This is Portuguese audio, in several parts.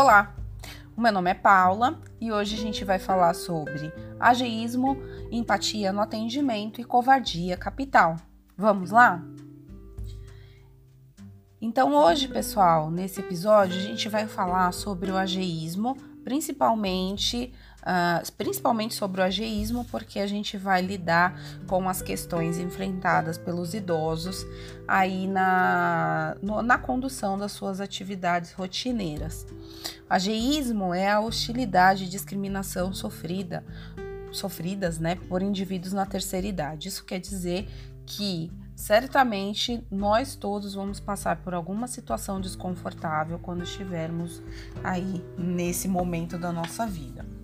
Olá, o meu nome é Paula e hoje a gente vai falar sobre ageísmo, empatia no atendimento e covardia capital. Vamos lá? Então, hoje, pessoal, nesse episódio, a gente vai falar sobre o ageísmo, principalmente uh, principalmente sobre o ageísmo, porque a gente vai lidar com as questões enfrentadas pelos idosos aí na, no, na condução das suas atividades rotineiras. Ageísmo é a hostilidade e discriminação sofrida sofridas né, por indivíduos na terceira idade. Isso quer dizer que certamente nós todos vamos passar por alguma situação desconfortável quando estivermos aí nesse momento da nossa vida.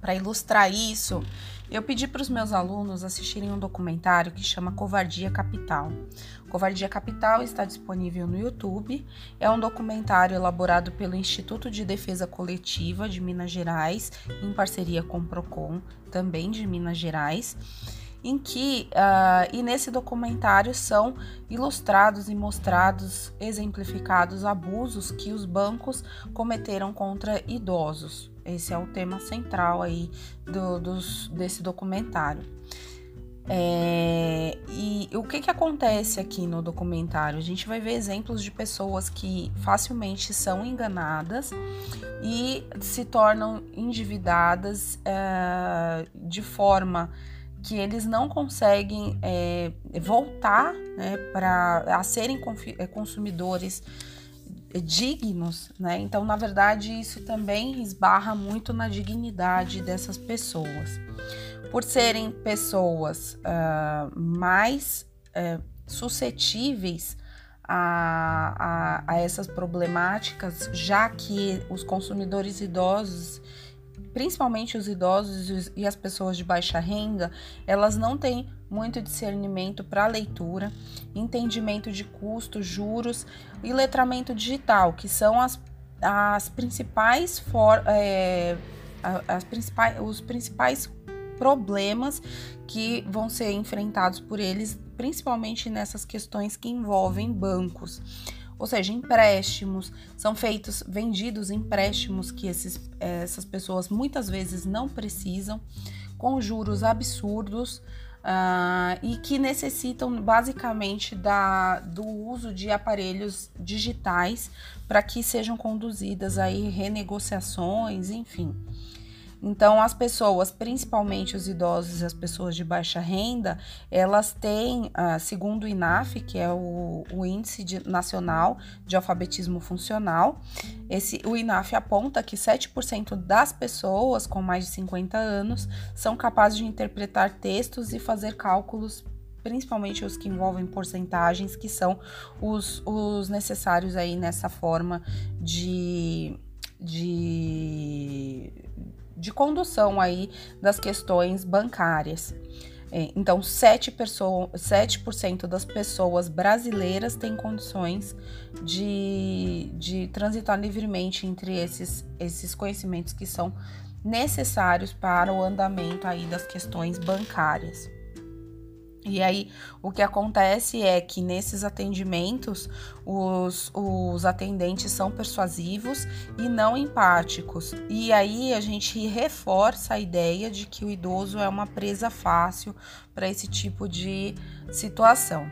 Para ilustrar isso, eu pedi para os meus alunos assistirem um documentário que chama Covardia Capital. Covardia Capital está disponível no YouTube. É um documentário elaborado pelo Instituto de Defesa Coletiva de Minas Gerais, em parceria com o Procon, também de Minas Gerais em que uh, e nesse documentário são ilustrados e mostrados, exemplificados abusos que os bancos cometeram contra idosos. Esse é o tema central aí do, dos, desse documentário. É, e o que, que acontece aqui no documentário? A gente vai ver exemplos de pessoas que facilmente são enganadas e se tornam endividadas é, de forma que eles não conseguem é, voltar né, para a serem é, consumidores dignos, né? Então, na verdade, isso também esbarra muito na dignidade dessas pessoas. Por serem pessoas uh, mais uh, suscetíveis a, a, a essas problemáticas, já que os consumidores idosos principalmente os idosos e as pessoas de baixa renda, elas não têm muito discernimento para leitura, entendimento de custos, juros e letramento digital, que são as, as principais for, é, as principais, os principais problemas que vão ser enfrentados por eles, principalmente nessas questões que envolvem bancos ou seja, empréstimos, são feitos, vendidos empréstimos que esses, essas pessoas muitas vezes não precisam, com juros absurdos uh, e que necessitam basicamente da, do uso de aparelhos digitais para que sejam conduzidas aí renegociações, enfim. Então, as pessoas, principalmente os idosos e as pessoas de baixa renda, elas têm, ah, segundo o INAF, que é o, o Índice de, Nacional de Alfabetismo Funcional, esse, o INAF aponta que 7% das pessoas com mais de 50 anos são capazes de interpretar textos e fazer cálculos principalmente os que envolvem porcentagens, que são os, os necessários aí nessa forma de, de de condução aí das questões bancárias. É, então, 7%, 7 das pessoas brasileiras têm condições de, de transitar livremente entre esses, esses conhecimentos que são necessários para o andamento aí das questões bancárias. E aí, o que acontece é que nesses atendimentos, os, os atendentes são persuasivos e não empáticos. E aí, a gente reforça a ideia de que o idoso é uma presa fácil para esse tipo de situação.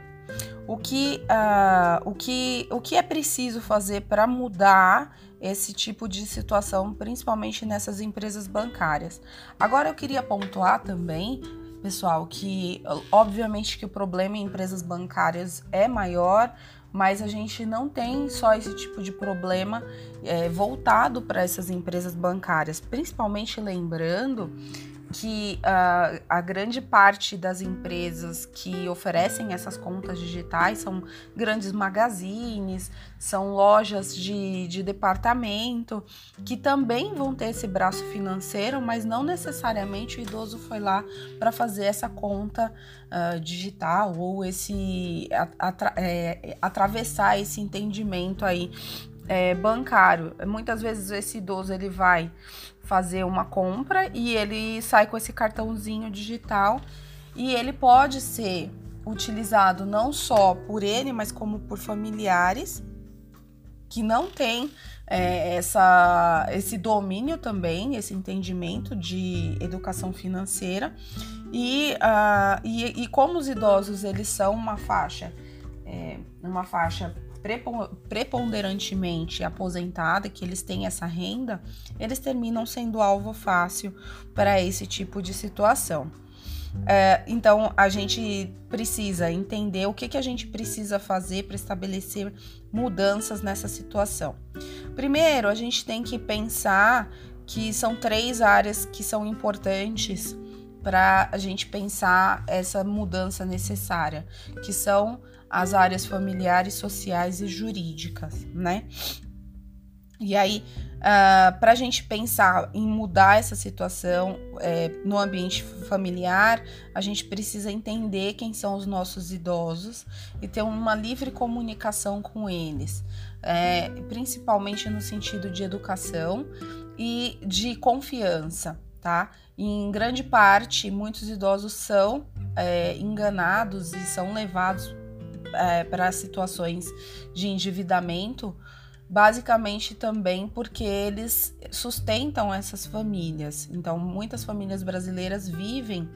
O que, uh, o que, o que é preciso fazer para mudar esse tipo de situação, principalmente nessas empresas bancárias? Agora, eu queria pontuar também pessoal, que obviamente que o problema em empresas bancárias é maior, mas a gente não tem só esse tipo de problema é, voltado para essas empresas bancárias, principalmente lembrando que uh, a grande parte das empresas que oferecem essas contas digitais são grandes magazines, são lojas de, de departamento, que também vão ter esse braço financeiro, mas não necessariamente o idoso foi lá para fazer essa conta uh, digital ou esse atra, é, atravessar esse entendimento aí é, bancário. Muitas vezes esse idoso ele vai fazer uma compra e ele sai com esse cartãozinho digital e ele pode ser utilizado não só por ele, mas como por familiares que não tem é, essa, esse domínio também, esse entendimento de educação financeira. E, uh, e, e como os idosos eles são uma faixa, é, uma faixa preponderantemente aposentada, que eles têm essa renda, eles terminam sendo alvo fácil para esse tipo de situação. É, então a gente precisa entender o que, que a gente precisa fazer para estabelecer mudanças nessa situação. Primeiro, a gente tem que pensar que são três áreas que são importantes para a gente pensar essa mudança necessária, que são as áreas familiares, sociais e jurídicas, né? E aí, uh, ah, para a gente pensar em mudar essa situação é, no ambiente familiar, a gente precisa entender quem são os nossos idosos e ter uma livre comunicação com eles, é, principalmente no sentido de educação e de confiança, tá? Em grande parte, muitos idosos são é, enganados e são levados é, para situações de endividamento, basicamente também porque eles sustentam essas famílias. Então, muitas famílias brasileiras vivem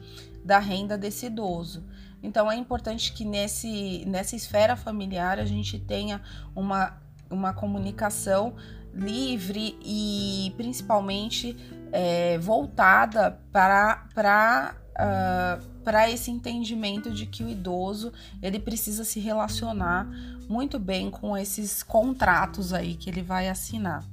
da renda desse idoso. Então, é importante que nesse, nessa esfera familiar a gente tenha uma, uma comunicação livre e principalmente é, voltada para, para uh, para esse entendimento de que o idoso ele precisa se relacionar muito bem com esses contratos aí que ele vai assinar.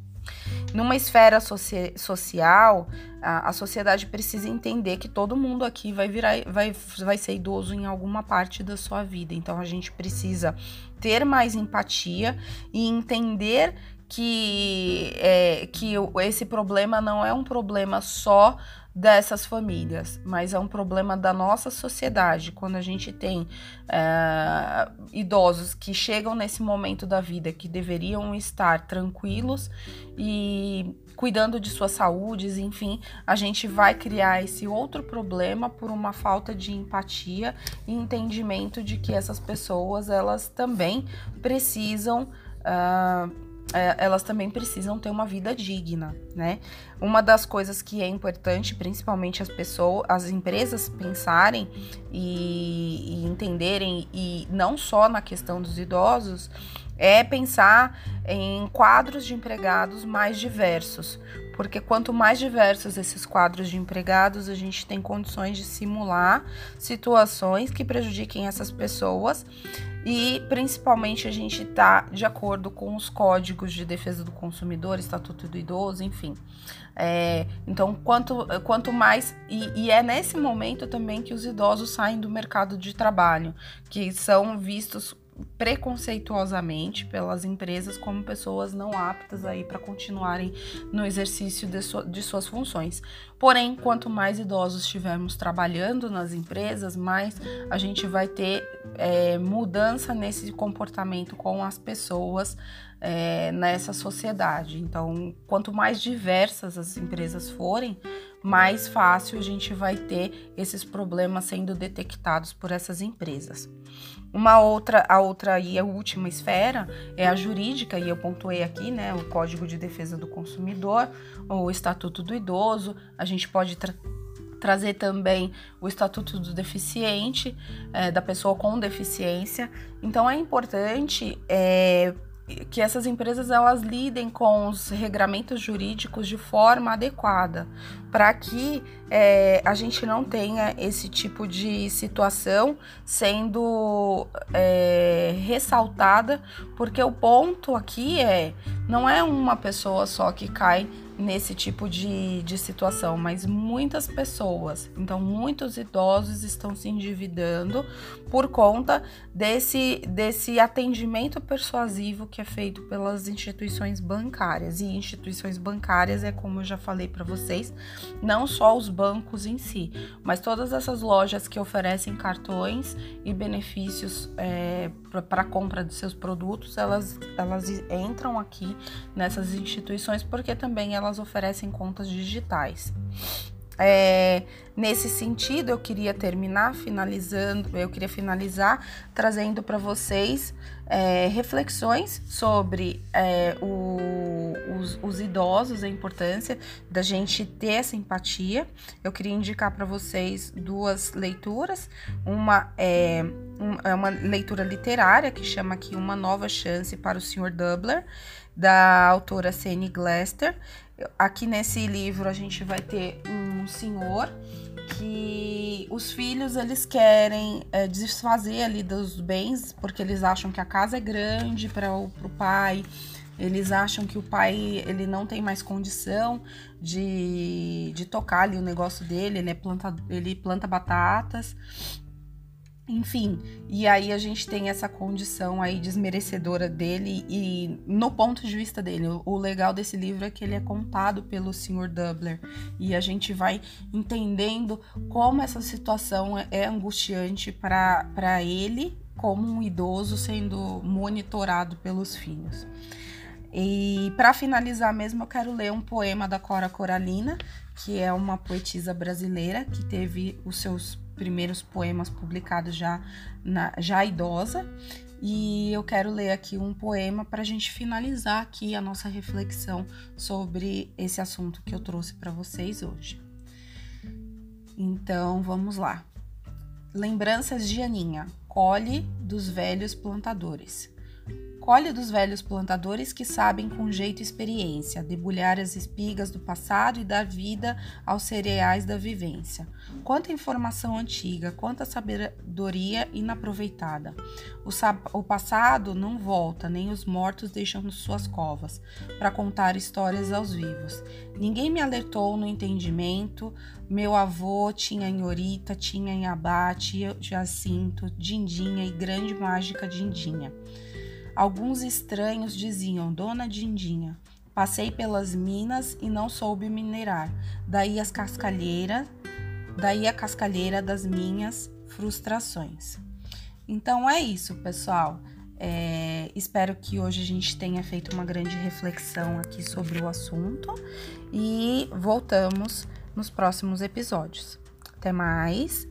Numa esfera soci social, a, a, sociedade precisa entender que todo mundo aqui vai virar, vai, vai ser idoso em alguma parte da sua vida. Então a gente precisa ter mais empatia e entender que, é, que esse problema não é um problema só dessas famílias, mas é um problema da nossa sociedade. Quando a gente tem é, idosos que chegam nesse momento da vida que deveriam estar tranquilos e cuidando de suas saúdes, enfim, a gente vai criar esse outro problema por uma falta de empatia e entendimento de que essas pessoas elas também precisam uh, é, elas também precisam ter uma vida digna, né? Uma das coisas que é importante, principalmente as pessoas, as empresas pensarem e, e entenderem, e não só na questão dos idosos, é pensar em quadros de empregados mais diversos, porque quanto mais diversos esses quadros de empregados, a gente tem condições de simular situações que prejudiquem essas pessoas e principalmente a gente está de acordo com os códigos de defesa do consumidor, Estatuto do Idoso, enfim. É, então, quanto, quanto mais. E, e, é nesse momento também que os idosos saem do mercado de trabalho, que são vistos preconceituosamente pelas empresas como pessoas não aptas aí para continuarem no exercício de, de, suas funções. Porém, quanto mais idosos estivermos trabalhando nas empresas, mais a gente vai ter é, mudança nesse comportamento com as pessoas é, nessa sociedade. Então, quanto mais diversas as empresas forem, mais fácil a gente vai ter esses problemas sendo detectados por essas empresas. Uma outra, a outra e a última esfera é a jurídica, e eu pontuei aqui, né, o Código de Defesa do Consumidor, o Estatuto do Idoso, a gente pode tra trazer também o Estatuto do Deficiente, é, da pessoa com deficiência. Então é importante é, que essas empresas elas lidem com os regramentos jurídicos de forma adequada, para que é, a gente não tenha esse tipo de situação sendo é, ressaltada, porque o ponto aqui é não é uma pessoa só que cai nesse tipo de, de situação, mas muitas pessoas, então muitos idosos estão se endividando por conta desse, desse atendimento persuasivo que é feito pelas instituições bancárias. E instituições bancárias é como eu já falei para vocês, não só os bancos em si, mas todas essas lojas que oferecem cartões e benefícios é, para compra de seus produtos, elas, elas entram aqui nessas instituições porque também elas oferecem contas digitais. É, nesse sentido, eu queria terminar finalizando, eu queria finalizar trazendo para vocês é, reflexões sobre é, o, os, os, idosos, a importância da gente ter essa empatia. Eu queria indicar para vocês duas leituras. Uma é, um, é uma leitura literária que chama aqui Uma Nova Chance para o Sr. Dubler, da autora C.N. Glester. Aqui nesse livro a gente vai ter um senhor que os filhos eles querem é, desfazer ali dos bens porque eles acham que a casa é grande para o pai eles acham que o pai ele não tem mais condição de, de tocar ali o negócio dele ele é planta ele planta batatas enfim, e aí a gente tem essa condição aí desmerecedora dele e no ponto de vista dele, o legal desse livro é que ele é contado pelo Sr. Dubler e a gente vai entendendo como essa situação é angustiante para ele como um idoso sendo monitorado pelos filhos. E para finalizar mesmo, eu quero ler um poema da Cora Coralina, que é uma poetisa brasileira que teve os seus primeiros poemas publicados já, na, já idosa. E eu quero ler aqui um poema para a gente finalizar aqui a nossa reflexão sobre esse assunto que eu trouxe para vocês hoje. Então vamos lá. Lembranças de Aninha, colhe dos velhos plantadores. Colhe dos velhos plantadores que sabem com jeito e experiência debulhar as espigas do passado e dar vida aos cereais da vivência. Quanta informação antiga, quanta sabedoria inaproveitada. O, o passado não volta, nem os mortos deixam suas covas para contar histórias aos vivos. Ninguém me alertou no entendimento. Meu avô tinha Inhorita, tinha Inhabá, tinha Jacinto, Dindinha e grande mágica Dindinha. Alguns estranhos diziam: Dona Dindinha, passei pelas minas e não soube minerar. Daí as cascalheiras, daí a cascalheira das minhas frustrações. Então é isso, pessoal. É, espero que hoje a gente tenha feito uma grande reflexão aqui sobre o assunto e voltamos nos próximos episódios. Até mais